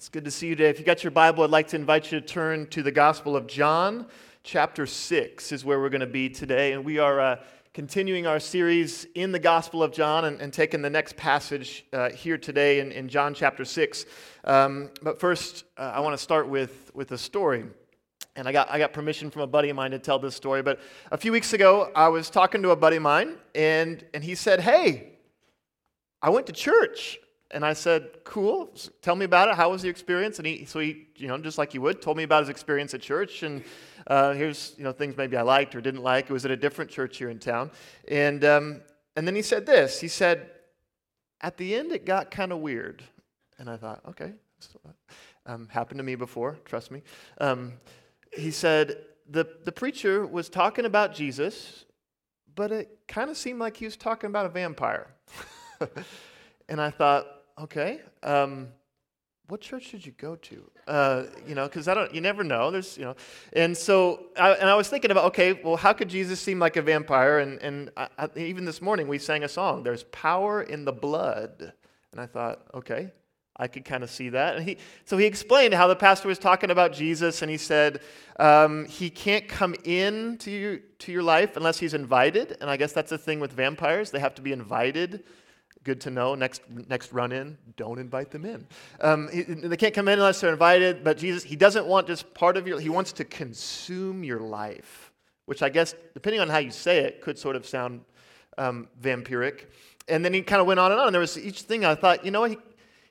It's good to see you today. If you got your Bible, I'd like to invite you to turn to the Gospel of John. Chapter 6 is where we're going to be today. And we are uh, continuing our series in the Gospel of John and, and taking the next passage uh, here today in, in, John chapter 6. Um, but first, uh, I want to start with, with a story. And I got, I got permission from a buddy of mine to tell this story. But a few weeks ago, I was talking to a buddy of mine, and, and he said, Hey, I went to church. And I said, cool, tell me about it. How was the experience? And he, so he, you know, just like you would, told me about his experience at church. And uh, here's, you know, things maybe I liked or didn't like. It was at a different church here in town. And, um, and then he said this. He said, at the end, it got kind of weird. And I thought, okay, um, happened to me before, trust me. Um, he said, the, the preacher was talking about Jesus, but it kind of seemed like he was talking about a vampire. and I thought, okay. Um, what church should you go to? Uh, you know, because I don't, you never know. There's, you know, and so, I, and I was thinking about, okay, well, how could Jesus seem like a vampire? And and I, I, even this morning we sang a song. There's power in the blood, and I thought, okay, I could kind of see that. And he, so he explained how the pastor was talking about Jesus, and he said um, he can't come in to to your life unless he's invited. And I guess that's the thing with vampires; they have to be invited Good to know. Next, next run in, don't invite them in. Um, he, they can't come in unless they're invited, but Jesus, he doesn't want just part of your, he wants to consume your life, which I guess, depending on how you say it, could sort of sound um, vampiric. And then he kind of went on and on. And there was each thing I thought, you know what, he,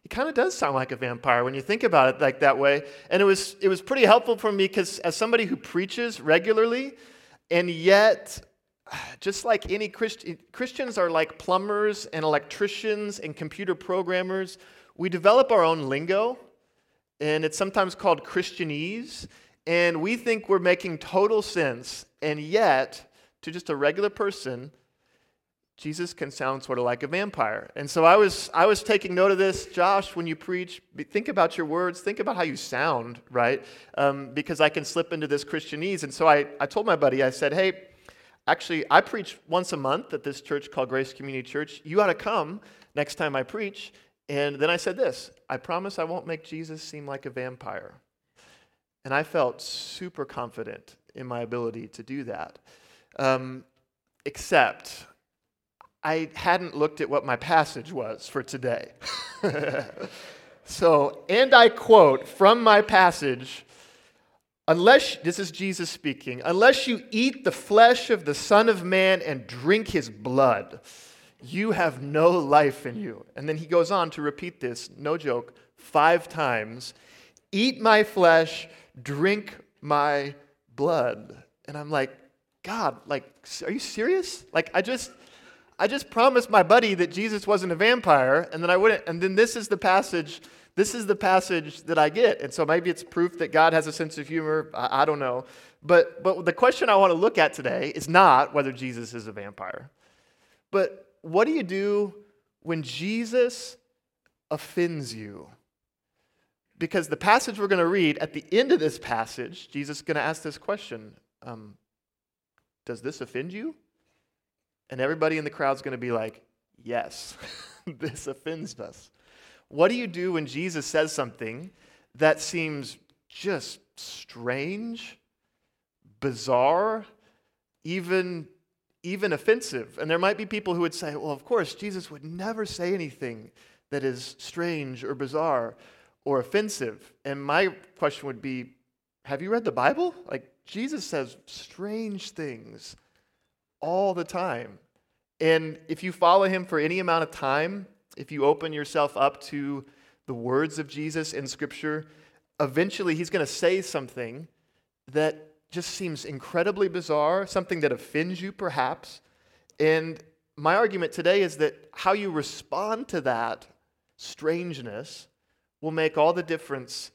he kind of does sound like a vampire when you think about it like that way. And it was, it was pretty helpful for me because as somebody who preaches regularly, and yet just like any Christian, Christians are like plumbers and electricians and computer programmers. We develop our own lingo, and it's sometimes called Christianese, and we think we're making total sense, and yet, to just a regular person, Jesus can sound sort of like a vampire. And so I was, I was taking note of this. Josh, when you preach, think about your words, think about how you sound, right? Um, because I can slip into this Christianese. And so I, I told my buddy, I said, hey, Actually, I preach once a month at this church called Grace Community Church. You ought to come next time I preach. And then I said this I promise I won't make Jesus seem like a vampire. And I felt super confident in my ability to do that. Um, except I hadn't looked at what my passage was for today. so, and I quote from my passage Unless, this is Jesus speaking, unless you eat the flesh of the Son of Man and drink his blood, you have no life in you. And then he goes on to repeat this, no joke, five times Eat my flesh, drink my blood. And I'm like, God, like, are you serious? Like, I just. I just promised my buddy that Jesus wasn't a vampire, and then I wouldn't. And then this is the passage this is the passage that I get. And so maybe it's proof that God has a sense of humor. I, I don't know. But, but the question I want to look at today is not whether Jesus is a vampire, but what do you do when Jesus offends you? Because the passage we're going to read, at the end of this passage, Jesus is going to ask this question um, Does this offend you? And everybody in the crowd's going to be like, Yes, this offends us. What do you do when Jesus says something that seems just strange, bizarre, even, even offensive? And there might be people who would say, well, of course, Jesus would never say anything that is strange or bizarre or offensive. And my question would be, have you read the Bible? Like, Jesus says strange things all the time. And if you follow him for any amount of time, if you open yourself up to the words of Jesus in Scripture, eventually he's going to say something that just seems incredibly bizarre, something that offends you perhaps. And my argument today is that how you respond to that strangeness will make all the difference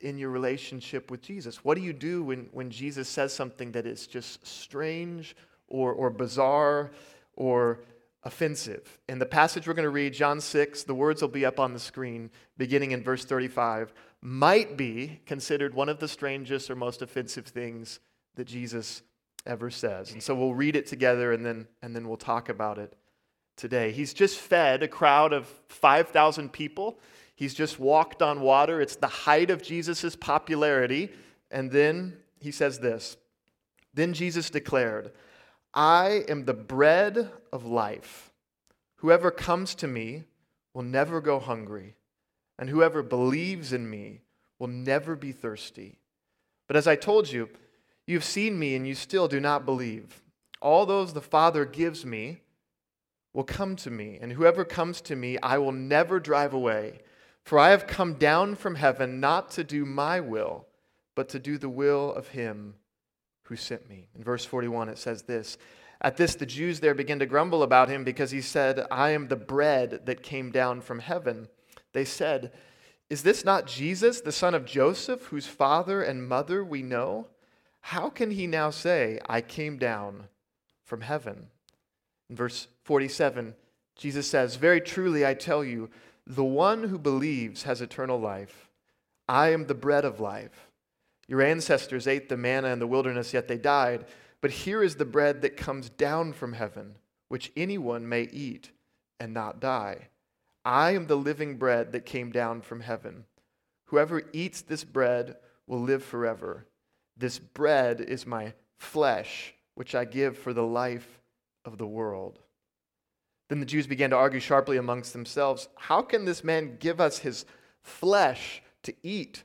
in your relationship with Jesus. What do you do when, when Jesus says something that is just strange or, or bizarre or offensive. In the passage we're going to read, John 6, the words will be up on the screen beginning in verse 35, might be considered one of the strangest or most offensive things that Jesus ever says. And so we'll read it together and then, and then we'll talk about it today. He's just fed a crowd of 5,000 people. He's just walked on water. It's the height of Jesus' popularity. And then he says this Then Jesus declared, I am the bread of life. Whoever comes to me will never go hungry, and whoever believes in me will never be thirsty. But as I told you, you've seen me and you still do not believe. All those the Father gives me will come to me, and whoever comes to me, I will never drive away. For I have come down from heaven not to do my will, but to do the will of him who sent me. In verse 41, it says this At this, the Jews there began to grumble about him because he said, I am the bread that came down from heaven. They said, Is this not Jesus, the son of Joseph, whose father and mother we know? How can he now say, I came down from heaven? In verse 47, Jesus says, Very truly I tell you, the one who believes has eternal life. I am the bread of life. Your ancestors ate the manna in the wilderness, yet they died. But here is the bread that comes down from heaven, which anyone may eat and not die. I am the living bread that came down from heaven. Whoever eats this bread will live forever. This bread is my flesh, which I give for the life of the world. Then the Jews began to argue sharply amongst themselves How can this man give us his flesh to eat?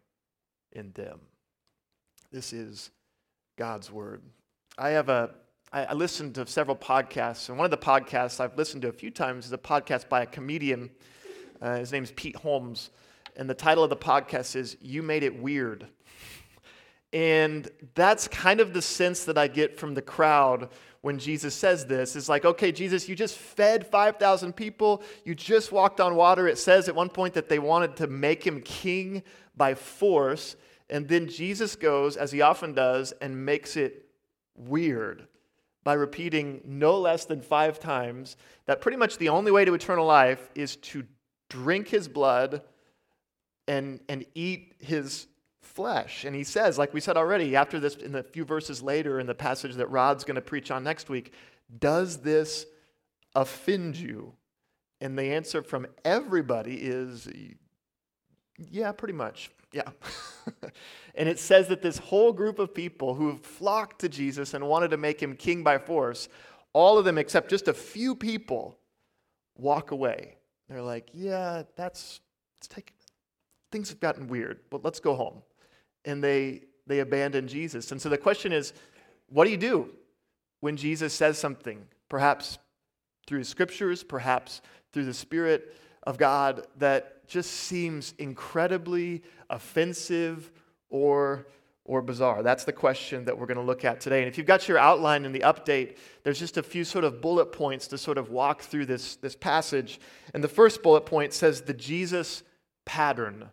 in them. This is God's word. I have a I listened to several podcasts, and one of the podcasts I've listened to a few times is a podcast by a comedian. Uh, his name's Pete Holmes, and the title of the podcast is "You Made It Weird." And that's kind of the sense that I get from the crowd when Jesus says this. It's like, okay, Jesus, you just fed 5,000 people. You just walked on water. It says at one point that they wanted to make him king by force. And then Jesus goes, as he often does, and makes it weird by repeating no less than five times that pretty much the only way to eternal life is to drink his blood and, and eat his flesh. And he says, like we said already, after this, in the few verses later in the passage that Rod's going to preach on next week, does this offend you? And the answer from everybody is, yeah, pretty much. Yeah. and it says that this whole group of people who flocked to Jesus and wanted to make him king by force, all of them except just a few people walk away. They're like, yeah, that's, let's take, things have gotten weird, but let's go home. And they, they abandon Jesus. And so the question is, what do you do when Jesus says something, perhaps through scriptures, perhaps through the Spirit of God, that just seems incredibly offensive or, or bizarre? That's the question that we're going to look at today. And if you've got your outline in the update, there's just a few sort of bullet points to sort of walk through this, this passage. And the first bullet point says the Jesus pattern.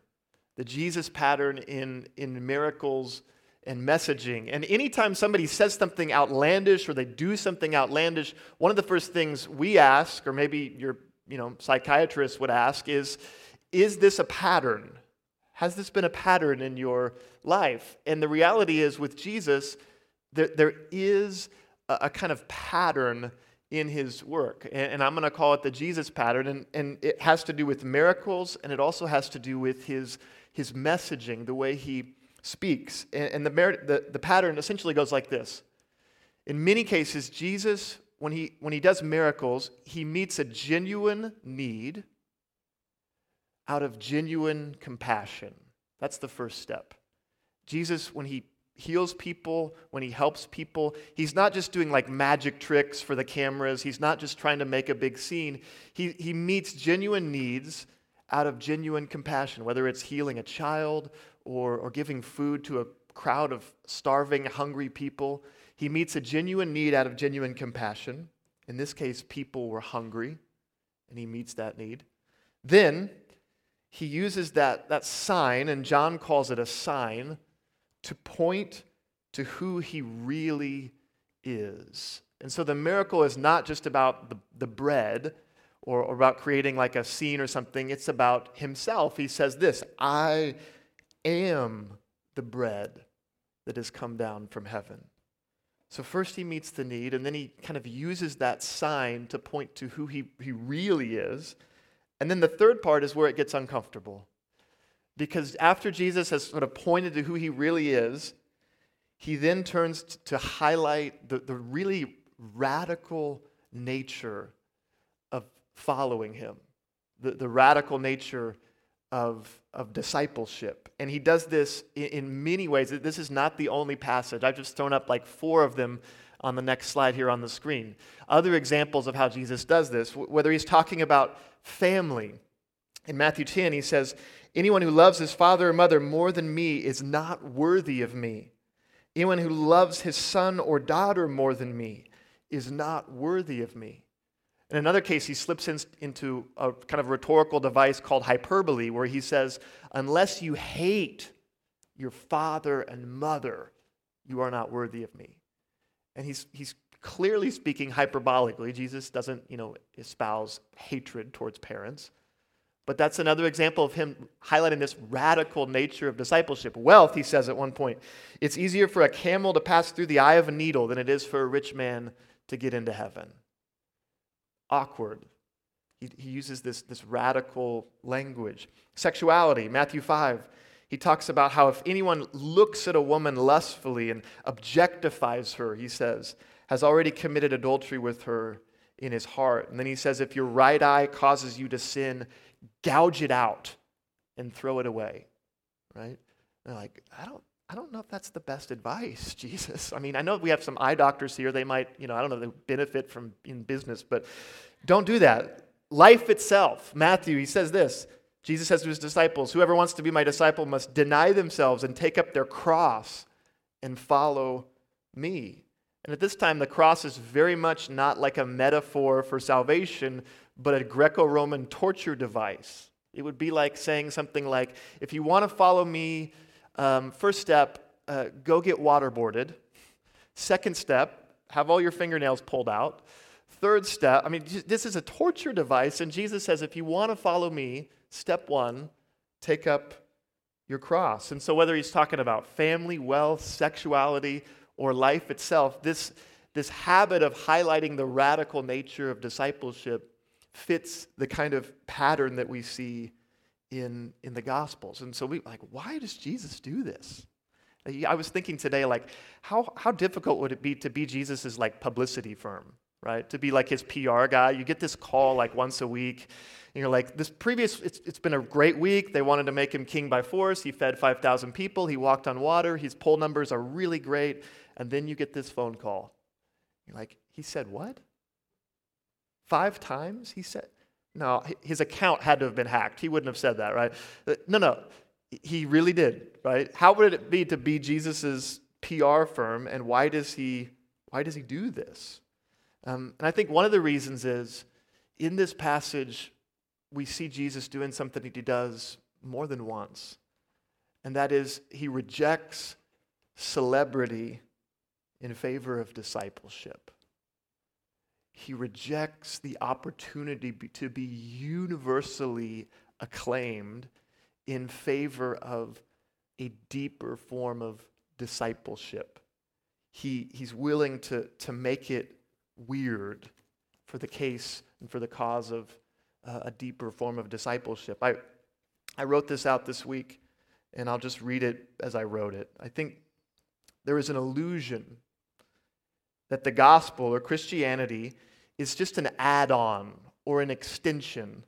The Jesus pattern in, in miracles and messaging. And anytime somebody says something outlandish or they do something outlandish, one of the first things we ask, or maybe your you know, psychiatrist would ask, is is this a pattern? Has this been a pattern in your life? And the reality is, with Jesus, there, there is a, a kind of pattern in his work. And, and I'm going to call it the Jesus pattern. And, and it has to do with miracles, and it also has to do with his, his messaging, the way he speaks. And, and the, the, the pattern essentially goes like this In many cases, Jesus, when he, when he does miracles, he meets a genuine need out of genuine compassion. That's the first step. Jesus, when he heals people, when he helps people, he's not just doing like magic tricks for the cameras, he's not just trying to make a big scene. He, he meets genuine needs out of genuine compassion, whether it's healing a child or, or giving food to a crowd of starving, hungry people. He meets a genuine need out of genuine compassion. In this case, people were hungry, and he meets that need. Then he uses that, that sign, and John calls it a sign, to point to who he really is. And so the miracle is not just about the, the bread or, or about creating like a scene or something, it's about himself. He says this I am the bread that has come down from heaven. So, first he meets the need, and then he kind of uses that sign to point to who he, he really is. And then the third part is where it gets uncomfortable. Because after Jesus has sort of pointed to who he really is, he then turns to highlight the, the really radical nature of following him, the, the radical nature of, of discipleship. And he does this in, in many ways. This is not the only passage. I've just thrown up like four of them on the next slide here on the screen. Other examples of how Jesus does this, whether he's talking about family. In Matthew 10, he says, Anyone who loves his father or mother more than me is not worthy of me. Anyone who loves his son or daughter more than me is not worthy of me. In another case, he slips in, into a kind of rhetorical device called hyperbole, where he says, Unless you hate your father and mother, you are not worthy of me. And he's, he's clearly speaking hyperbolically. Jesus doesn't, you know, espouse hatred towards parents. But that's another example of him highlighting this radical nature of discipleship. Wealth, he says at one point, it's easier for a camel to pass through the eye of a needle than it is for a rich man to get into heaven awkward. He, he uses this, this radical language. Sexuality, Matthew 5. He talks about how if anyone looks at a woman lustfully and objectifies her, he says, has already committed adultery with her in his heart. And then he says, if your right eye causes you to sin, gouge it out and throw it away. Right? And they're like, I don't, I don't know if that's the best advice, Jesus. I mean, I know we have some eye doctors here. They might, you know, I don't know, they benefit from in business, but don't do that. Life itself, Matthew, he says this. Jesus says to his disciples, Whoever wants to be my disciple must deny themselves and take up their cross and follow me. And at this time, the cross is very much not like a metaphor for salvation, but a Greco Roman torture device. It would be like saying something like, If you want to follow me, um, first step, uh, go get waterboarded. Second step, have all your fingernails pulled out. Third step, I mean, this is a torture device, and Jesus says, if you want to follow me, step one, take up your cross. And so, whether he's talking about family, wealth, sexuality, or life itself, this, this habit of highlighting the radical nature of discipleship fits the kind of pattern that we see in, in the Gospels. And so we like, why does Jesus do this? I was thinking today, like, how, how difficult would it be to be Jesus's like publicity firm, right? To be like his PR guy. You get this call like once a week. And you're like, this previous, it's, it's been a great week. They wanted to make him king by force. He fed 5,000 people. He walked on water. His poll numbers are really great. And then you get this phone call. You're like, he said what? Five times? He said, no, his account had to have been hacked. He wouldn't have said that, right? Uh, no, no, he really did, right? How would it be to be Jesus's PR firm, and why does he why does he do this? Um, and I think one of the reasons is in this passage we see Jesus doing something that he does more than once, and that is he rejects celebrity in favor of discipleship he rejects the opportunity to be universally acclaimed in favor of a deeper form of discipleship. He, he's willing to, to make it weird for the case and for the cause of uh, a deeper form of discipleship. I, I wrote this out this week, and I'll just read it as I wrote it. I think there is an illusion that the gospel or Christianity is just an add on or an extension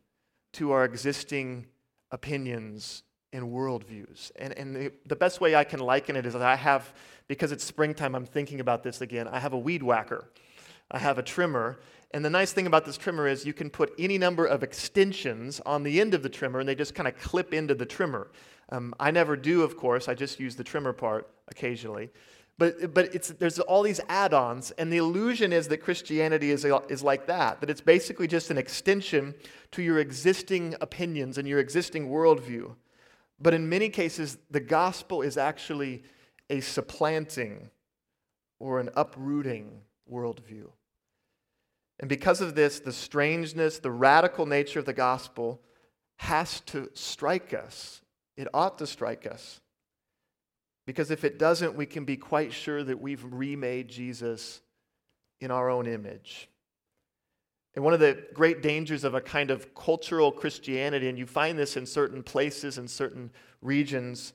to our existing opinions and worldviews. And, and the, the best way I can liken it is that I have, because it's springtime, I'm thinking about this again. I have a weed whacker, I have a trimmer. And the nice thing about this trimmer is you can put any number of extensions on the end of the trimmer and they just kind of clip into the trimmer. Um, I never do, of course, I just use the trimmer part occasionally. But, but it's, there's all these add ons, and the illusion is that Christianity is, is like that, that it's basically just an extension to your existing opinions and your existing worldview. But in many cases, the gospel is actually a supplanting or an uprooting worldview. And because of this, the strangeness, the radical nature of the gospel has to strike us. It ought to strike us. Because if it doesn't, we can be quite sure that we've remade Jesus in our own image. And one of the great dangers of a kind of cultural Christianity, and you find this in certain places and certain regions,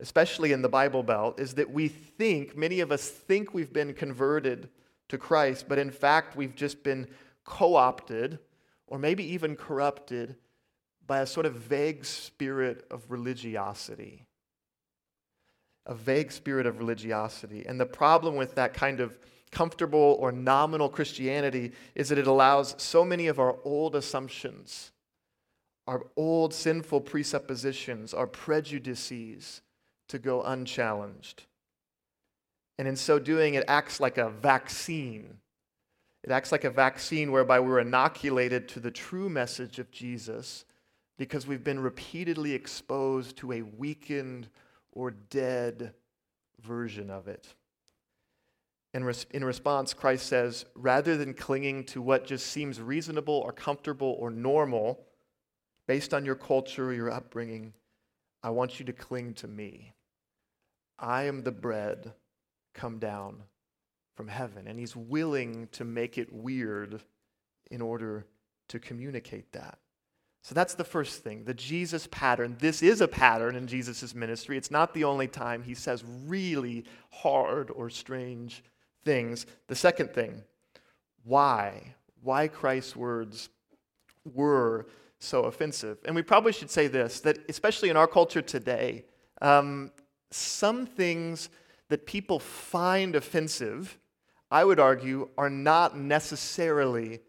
especially in the Bible Belt, is that we think, many of us think we've been converted to Christ, but in fact, we've just been co opted or maybe even corrupted by a sort of vague spirit of religiosity a vague spirit of religiosity. And the problem with that kind of comfortable or nominal Christianity is that it allows so many of our old assumptions, our old sinful presuppositions, our prejudices to go unchallenged. And in so doing, it acts like a vaccine. It acts like a vaccine whereby we're inoculated to the true message of Jesus because we've been repeatedly exposed to a weakened, or dead version of it. In, res- in response, Christ says, rather than clinging to what just seems reasonable or comfortable or normal based on your culture or your upbringing, I want you to cling to me. I am the bread come down from heaven. And he's willing to make it weird in order to communicate that. So that's the first thing, the Jesus pattern. This is a pattern in Jesus' ministry. It's not the only time he says really hard or strange things. The second thing, why? Why Christ's words were so offensive. And we probably should say this that, especially in our culture today, um, some things that people find offensive, I would argue, are not necessarily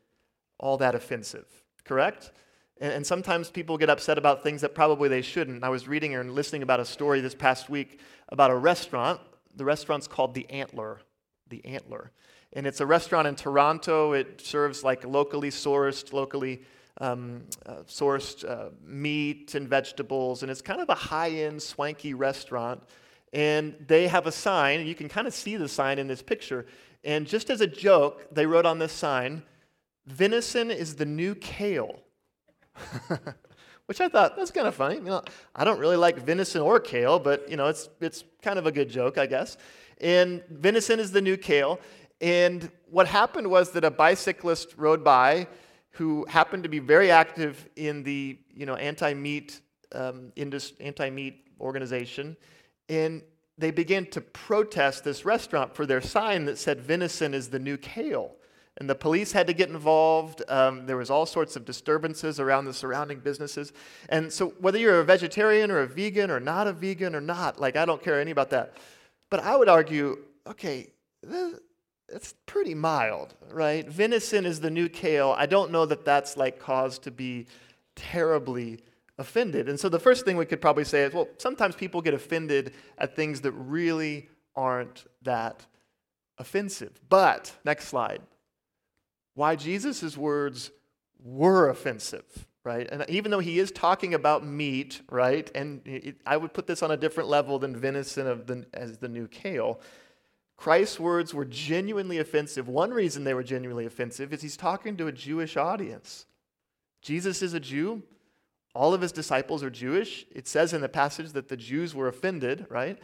all that offensive. Correct? And, and sometimes people get upset about things that probably they shouldn't. I was reading and listening about a story this past week about a restaurant. The restaurant's called The Antler. The Antler. And it's a restaurant in Toronto. It serves like locally sourced, locally um, uh, sourced uh, meat and vegetables. And it's kind of a high end, swanky restaurant. And they have a sign, and you can kind of see the sign in this picture. And just as a joke, they wrote on this sign, Venison is the new kale. Which I thought that's kind of funny. You know, I don't really like venison or kale, but you know, it's it's kind of a good joke, I guess. And venison is the new kale. And what happened was that a bicyclist rode by who happened to be very active in the you know anti-meat um, anti-meat organization, and they began to protest this restaurant for their sign that said venison is the new kale and the police had to get involved. Um, there was all sorts of disturbances around the surrounding businesses. And so, whether you're a vegetarian or a vegan or not a vegan or not, like I don't care any about that. But I would argue, okay, it's pretty mild, right? Venison is the new kale. I don't know that that's like cause to be terribly offended. And so the first thing we could probably say is, well, sometimes people get offended at things that really aren't that offensive. But next slide why Jesus' words were offensive, right? And even though he is talking about meat, right? And it, I would put this on a different level than venison of the, as the new kale. Christ's words were genuinely offensive. One reason they were genuinely offensive is he's talking to a Jewish audience. Jesus is a Jew. All of his disciples are Jewish. It says in the passage that the Jews were offended, right?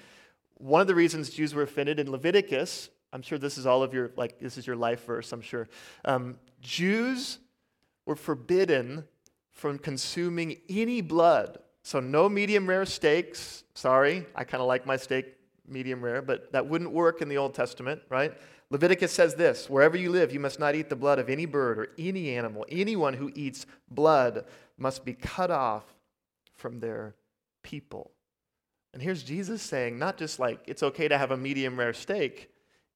One of the reasons Jews were offended in Leviticus I'm sure this is all of your, like, this is your life verse, I'm sure. Um, Jews were forbidden from consuming any blood. So, no medium rare steaks. Sorry, I kind of like my steak medium rare, but that wouldn't work in the Old Testament, right? Leviticus says this Wherever you live, you must not eat the blood of any bird or any animal. Anyone who eats blood must be cut off from their people. And here's Jesus saying, not just like it's okay to have a medium rare steak,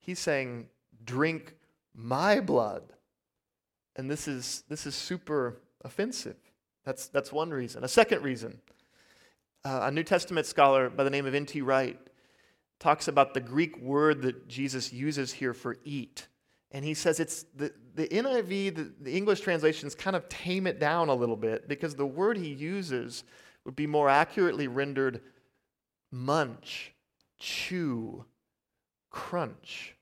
He's saying, drink my blood. And this is, this is super offensive. That's, that's one reason. A second reason, uh, a New Testament scholar by the name of N.T. Wright talks about the Greek word that Jesus uses here for eat. And he says it's the, the NIV, the, the English translations kind of tame it down a little bit because the word he uses would be more accurately rendered munch, chew, crunch.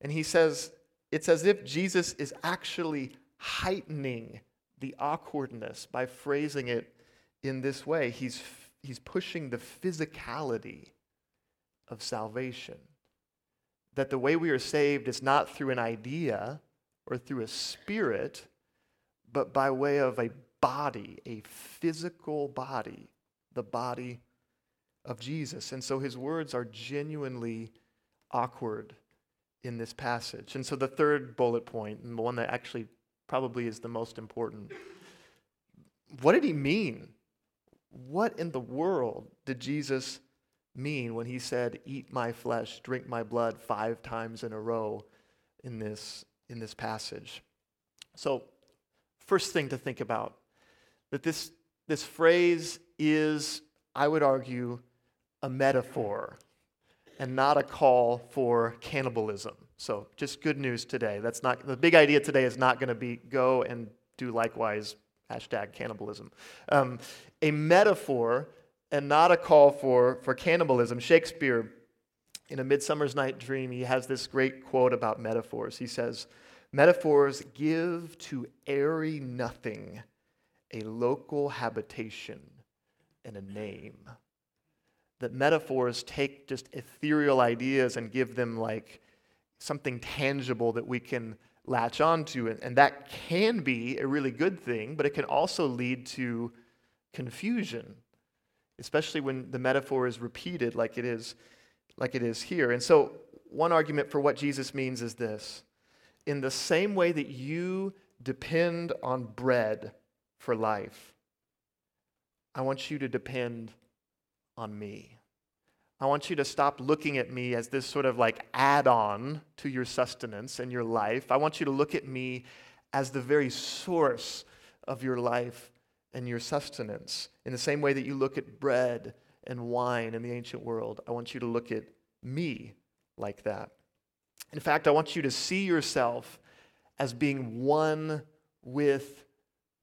And he says it's as if Jesus is actually heightening the awkwardness by phrasing it in this way. He's, he's pushing the physicality of salvation. That the way we are saved is not through an idea or through a spirit, but by way of a body, a physical body, the body of Jesus. And so his words are genuinely awkward in this passage. And so the third bullet point, and the one that actually probably is the most important, what did he mean? What in the world did Jesus mean when he said, Eat my flesh, drink my blood five times in a row in this, in this passage? So, first thing to think about that this, this phrase is, I would argue, a metaphor and not a call for cannibalism. So, just good news today. That's not the big idea today is not going to be go and do likewise hashtag cannibalism. Um, a metaphor and not a call for, for cannibalism. Shakespeare, in A Midsummer's Night Dream, he has this great quote about metaphors. He says, Metaphors give to airy nothing a local habitation and a name. That metaphors take just ethereal ideas and give them like something tangible that we can latch onto. And, and that can be a really good thing, but it can also lead to confusion, especially when the metaphor is repeated like it is, like it is here. And so, one argument for what Jesus means is this in the same way that you depend on bread for life, I want you to depend on me. I want you to stop looking at me as this sort of like add on to your sustenance and your life. I want you to look at me as the very source of your life and your sustenance. In the same way that you look at bread and wine in the ancient world, I want you to look at me like that. In fact, I want you to see yourself as being one with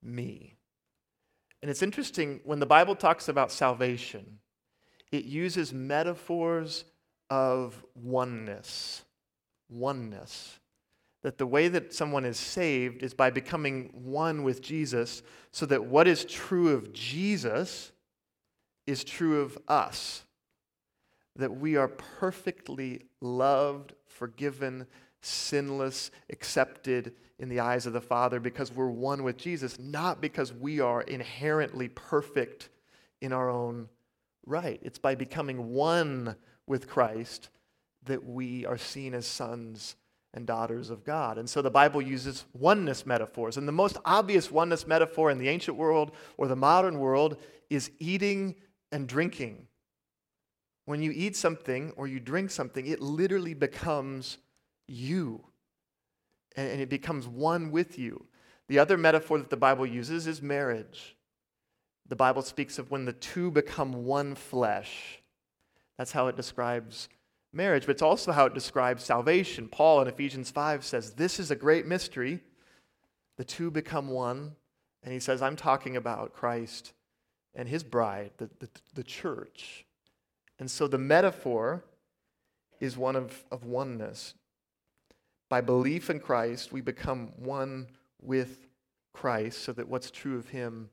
me. And it's interesting when the Bible talks about salvation, it uses metaphors of oneness. Oneness. That the way that someone is saved is by becoming one with Jesus, so that what is true of Jesus is true of us. That we are perfectly loved, forgiven, sinless, accepted in the eyes of the Father because we're one with Jesus, not because we are inherently perfect in our own right. It's by becoming one with Christ that we are seen as sons and daughters of God. And so the Bible uses oneness metaphors. And the most obvious oneness metaphor in the ancient world or the modern world is eating and drinking. When you eat something or you drink something, it literally becomes you. And it becomes one with you. The other metaphor that the Bible uses is marriage. The Bible speaks of when the two become one flesh. That's how it describes marriage, but it's also how it describes salvation. Paul in Ephesians 5 says, This is a great mystery. The two become one. And he says, I'm talking about Christ and his bride, the, the, the church. And so the metaphor is one of, of oneness. By belief in Christ, we become one with Christ so that what's true of him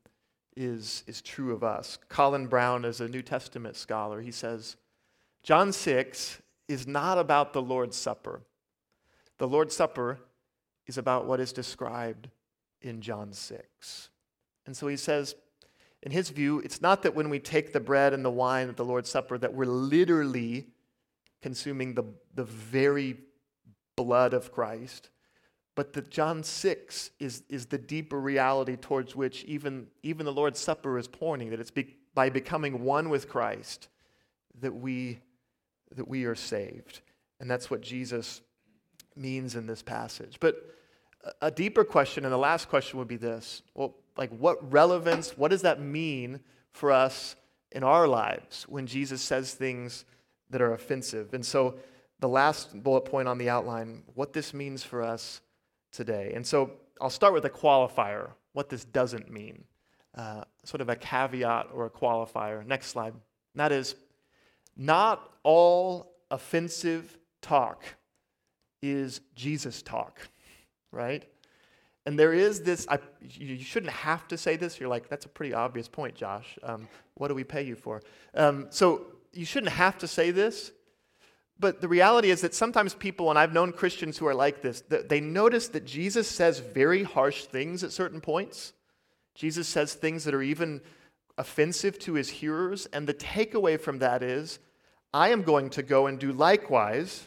is, is true of us. Colin Brown is a New Testament scholar. He says, John 6 is not about the Lord's Supper. The Lord's Supper is about what is described in John 6. And so he says, in his view, it's not that when we take the bread and the wine at the Lord's Supper that we're literally consuming the, the very blood of Christ, but that John 6 is, is the deeper reality towards which even, even the Lord's Supper is pointing, that it's be, by becoming one with Christ that we, that we are saved. And that's what Jesus means in this passage. But a deeper question, and the last question would be this well, like, what relevance, what does that mean for us in our lives when Jesus says things that are offensive. And so, the last bullet point on the outline, what this means for us today. And so, I'll start with a qualifier, what this doesn't mean, uh, sort of a caveat or a qualifier. Next slide. And that is, not all offensive talk is Jesus talk, right? And there is this, I, you shouldn't have to say this. You're like, that's a pretty obvious point, Josh. Um, what do we pay you for? Um, so you shouldn't have to say this. But the reality is that sometimes people, and I've known Christians who are like this, they notice that Jesus says very harsh things at certain points. Jesus says things that are even offensive to his hearers. And the takeaway from that is I am going to go and do likewise.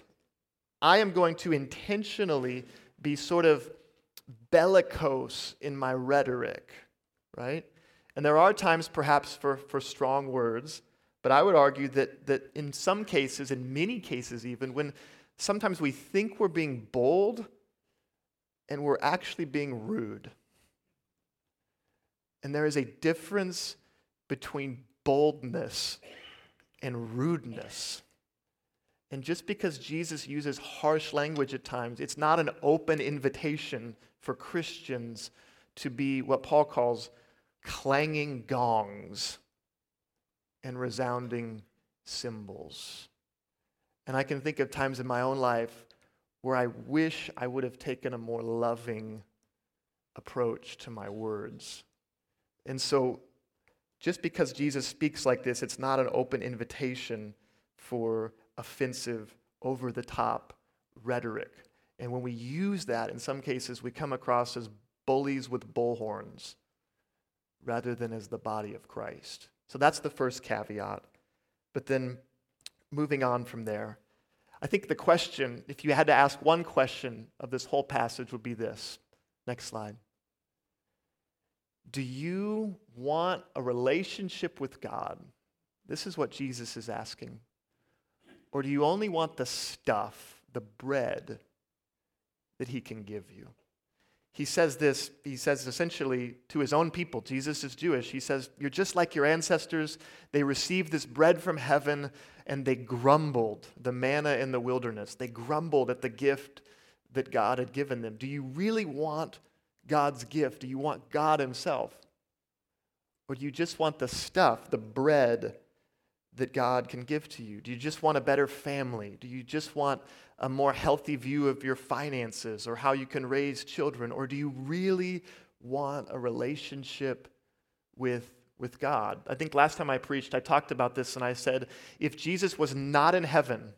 I am going to intentionally be sort of bellicose in my rhetoric, right? And there are times perhaps for, for strong words, but I would argue that, that in some cases, in many cases even, when sometimes we think we're being bold and we're actually being rude. And there is a difference between boldness and rudeness. And just because Jesus uses harsh language at times, it's not an open invitation for Christians to be what Paul calls clanging gongs and resounding cymbals. And I can think of times in my own life where I wish I would have taken a more loving approach to my words. And so, just because Jesus speaks like this, it's not an open invitation for offensive, over the top rhetoric. And when we use that, in some cases, we come across as bullies with bullhorns rather than as the body of Christ. So that's the first caveat. But then moving on from there, I think the question, if you had to ask one question of this whole passage, would be this. Next slide. Do you want a relationship with God? This is what Jesus is asking. Or do you only want the stuff, the bread that he can give you? He says this, he says essentially to his own people. Jesus is Jewish. He says, You're just like your ancestors. They received this bread from heaven and they grumbled, the manna in the wilderness. They grumbled at the gift that God had given them. Do you really want God's gift? Do you want God Himself? Or do you just want the stuff, the bread that God can give to you? Do you just want a better family? Do you just want a more healthy view of your finances or how you can raise children? Or do you really want a relationship with, with God? I think last time I preached, I talked about this and I said, if Jesus was not in heaven,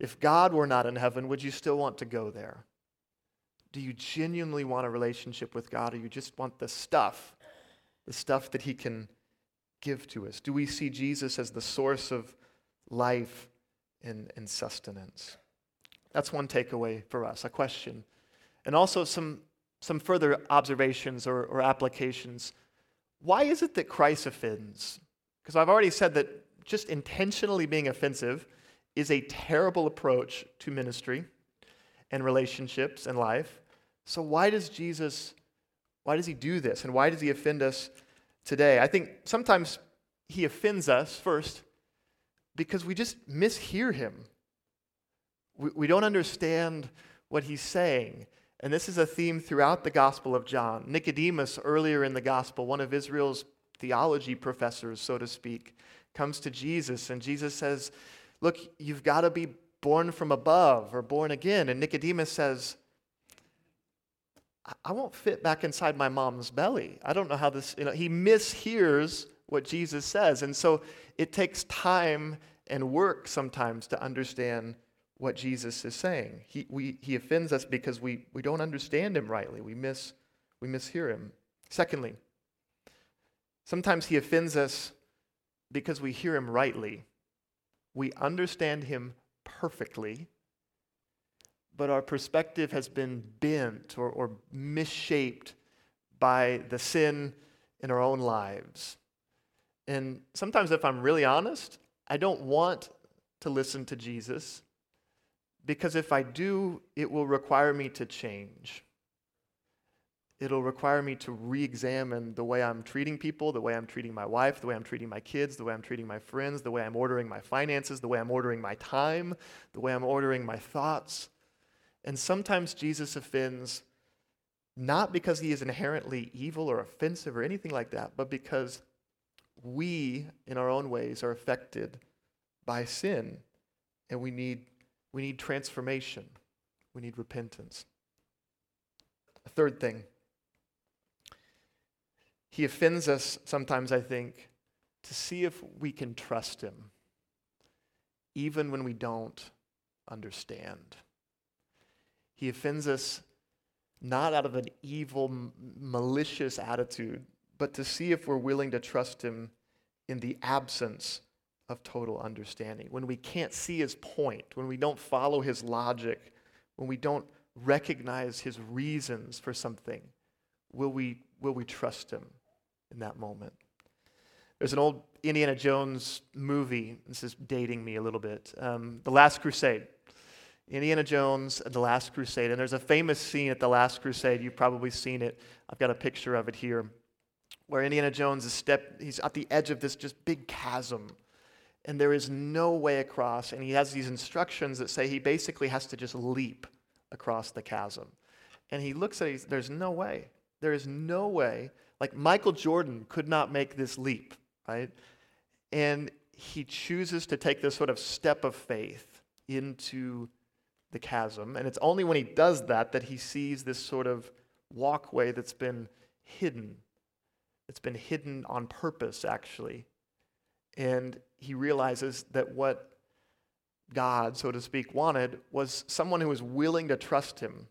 if God were not in heaven, would you still want to go there? Do you genuinely want a relationship with God or you just want the stuff, the stuff that He can give to us? Do we see Jesus as the source of life and, and sustenance? That's one takeaway for us, a question. And also some, some further observations or, or applications. Why is it that Christ offends? Because I've already said that just intentionally being offensive is a terrible approach to ministry and relationships and life. So why does Jesus why does he do this and why does he offend us today. I think sometimes he offends us first because we just mishear him. We, we don't understand what he's saying. And this is a theme throughout the Gospel of John. Nicodemus, earlier in the Gospel, one of Israel's theology professors, so to speak, comes to Jesus, and Jesus says, Look, you've got to be born from above or born again. And Nicodemus says, I won't fit back inside my mom's belly. I don't know how this, you know, he mishears what Jesus says. And so it takes time and work sometimes to understand what Jesus is saying. He, we, he offends us because we, we don't understand him rightly. We, miss, we mishear him. Secondly, sometimes he offends us because we hear him rightly. We understand him perfectly, but our perspective has been bent or, or misshaped by the sin in our own lives. And sometimes, if I'm really honest, I don't want to listen to Jesus because if I do, it will require me to change. It'll require me to re examine the way I'm treating people, the way I'm treating my wife, the way I'm treating my kids, the way I'm treating my friends, the way I'm ordering my finances, the way I'm ordering my time, the way I'm ordering my thoughts. And sometimes Jesus offends not because he is inherently evil or offensive or anything like that, but because we, in our own ways, are affected by sin and we need, we need transformation, we need repentance. A third thing, he offends us sometimes, I think, to see if we can trust him, even when we don't understand. He offends us not out of an evil, malicious attitude, but to see if we're willing to trust Him in the absence of total understanding. When we can't see His point, when we don't follow His logic, when we don't recognize His reasons for something, will we, will we trust Him in that moment? There's an old Indiana Jones movie. This is dating me a little bit. Um, the Last Crusade. Indiana Jones and the Last Crusade. And there's a famous scene at the Last Crusade. You've probably seen it. I've got a picture of it here. Where Indiana Jones is step he's at the edge of this just big chasm. And there is no way across. And he has these instructions that say he basically has to just leap across the chasm. And he looks at it, there's no way. There is no way. Like Michael Jordan could not make this leap, right? And he chooses to take this sort of step of faith into the chasm. And it's only when he does that that he sees this sort of walkway that's been hidden. It's been hidden on purpose, actually. And he realizes that what God, so to speak, wanted was someone who was willing to trust him,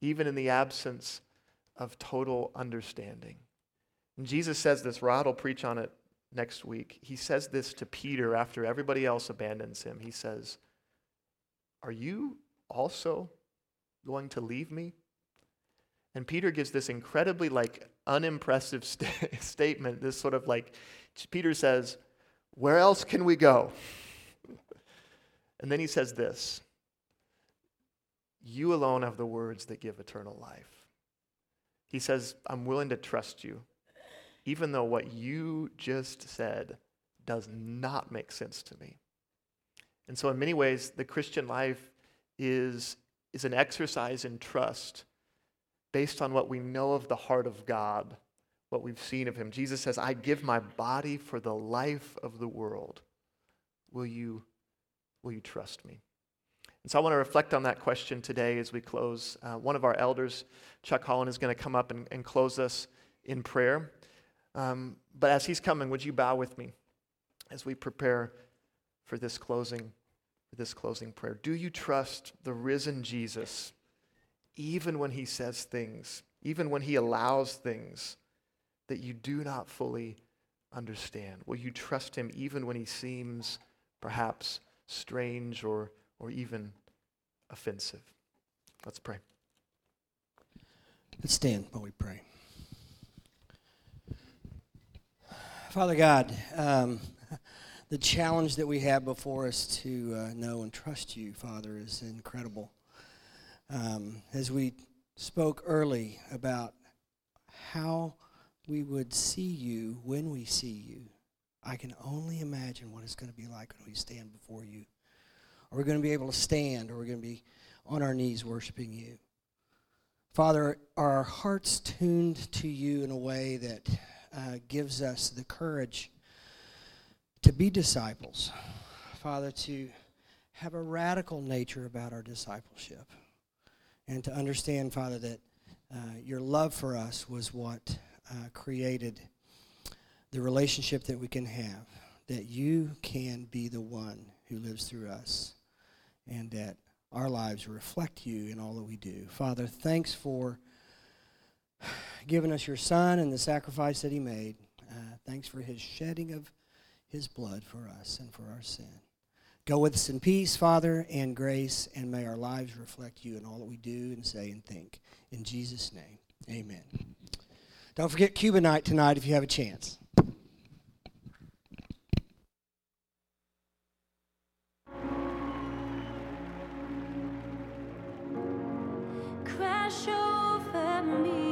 even in the absence of total understanding. And Jesus says this, Rod will preach on it next week. He says this to Peter after everybody else abandons him. He says, are you also going to leave me? And Peter gives this incredibly like unimpressive st- statement, this sort of like Peter says, "Where else can we go?" and then he says this, "You alone have the words that give eternal life." He says, "I'm willing to trust you even though what you just said does not make sense to me." And so, in many ways, the Christian life is, is an exercise in trust based on what we know of the heart of God, what we've seen of Him. Jesus says, I give my body for the life of the world. Will you, will you trust me? And so I want to reflect on that question today as we close. Uh, one of our elders, Chuck Holland, is going to come up and, and close us in prayer. Um, but as he's coming, would you bow with me as we prepare for this closing, this closing prayer. Do you trust the risen Jesus even when he says things, even when he allows things that you do not fully understand? Will you trust him even when he seems perhaps strange or, or even offensive? Let's pray. Let's stand while we pray. Father God, um, the challenge that we have before us to uh, know and trust you, Father, is incredible. Um, as we spoke early about how we would see you when we see you, I can only imagine what it's going to be like when we stand before you. Are we going to be able to stand, or are we going to be on our knees worshiping you? Father, are our hearts tuned to you in a way that uh, gives us the courage to be disciples. Father, to have a radical nature about our discipleship. And to understand, Father, that uh, your love for us was what uh, created the relationship that we can have. That you can be the one who lives through us. And that our lives reflect you in all that we do. Father, thanks for giving us your Son and the sacrifice that he made. Uh, thanks for his shedding of his blood for us and for our sin. Go with us in peace, Father, and grace, and may our lives reflect you in all that we do and say and think. In Jesus' name, amen. Don't forget Cuba night tonight if you have a chance. Crash over me.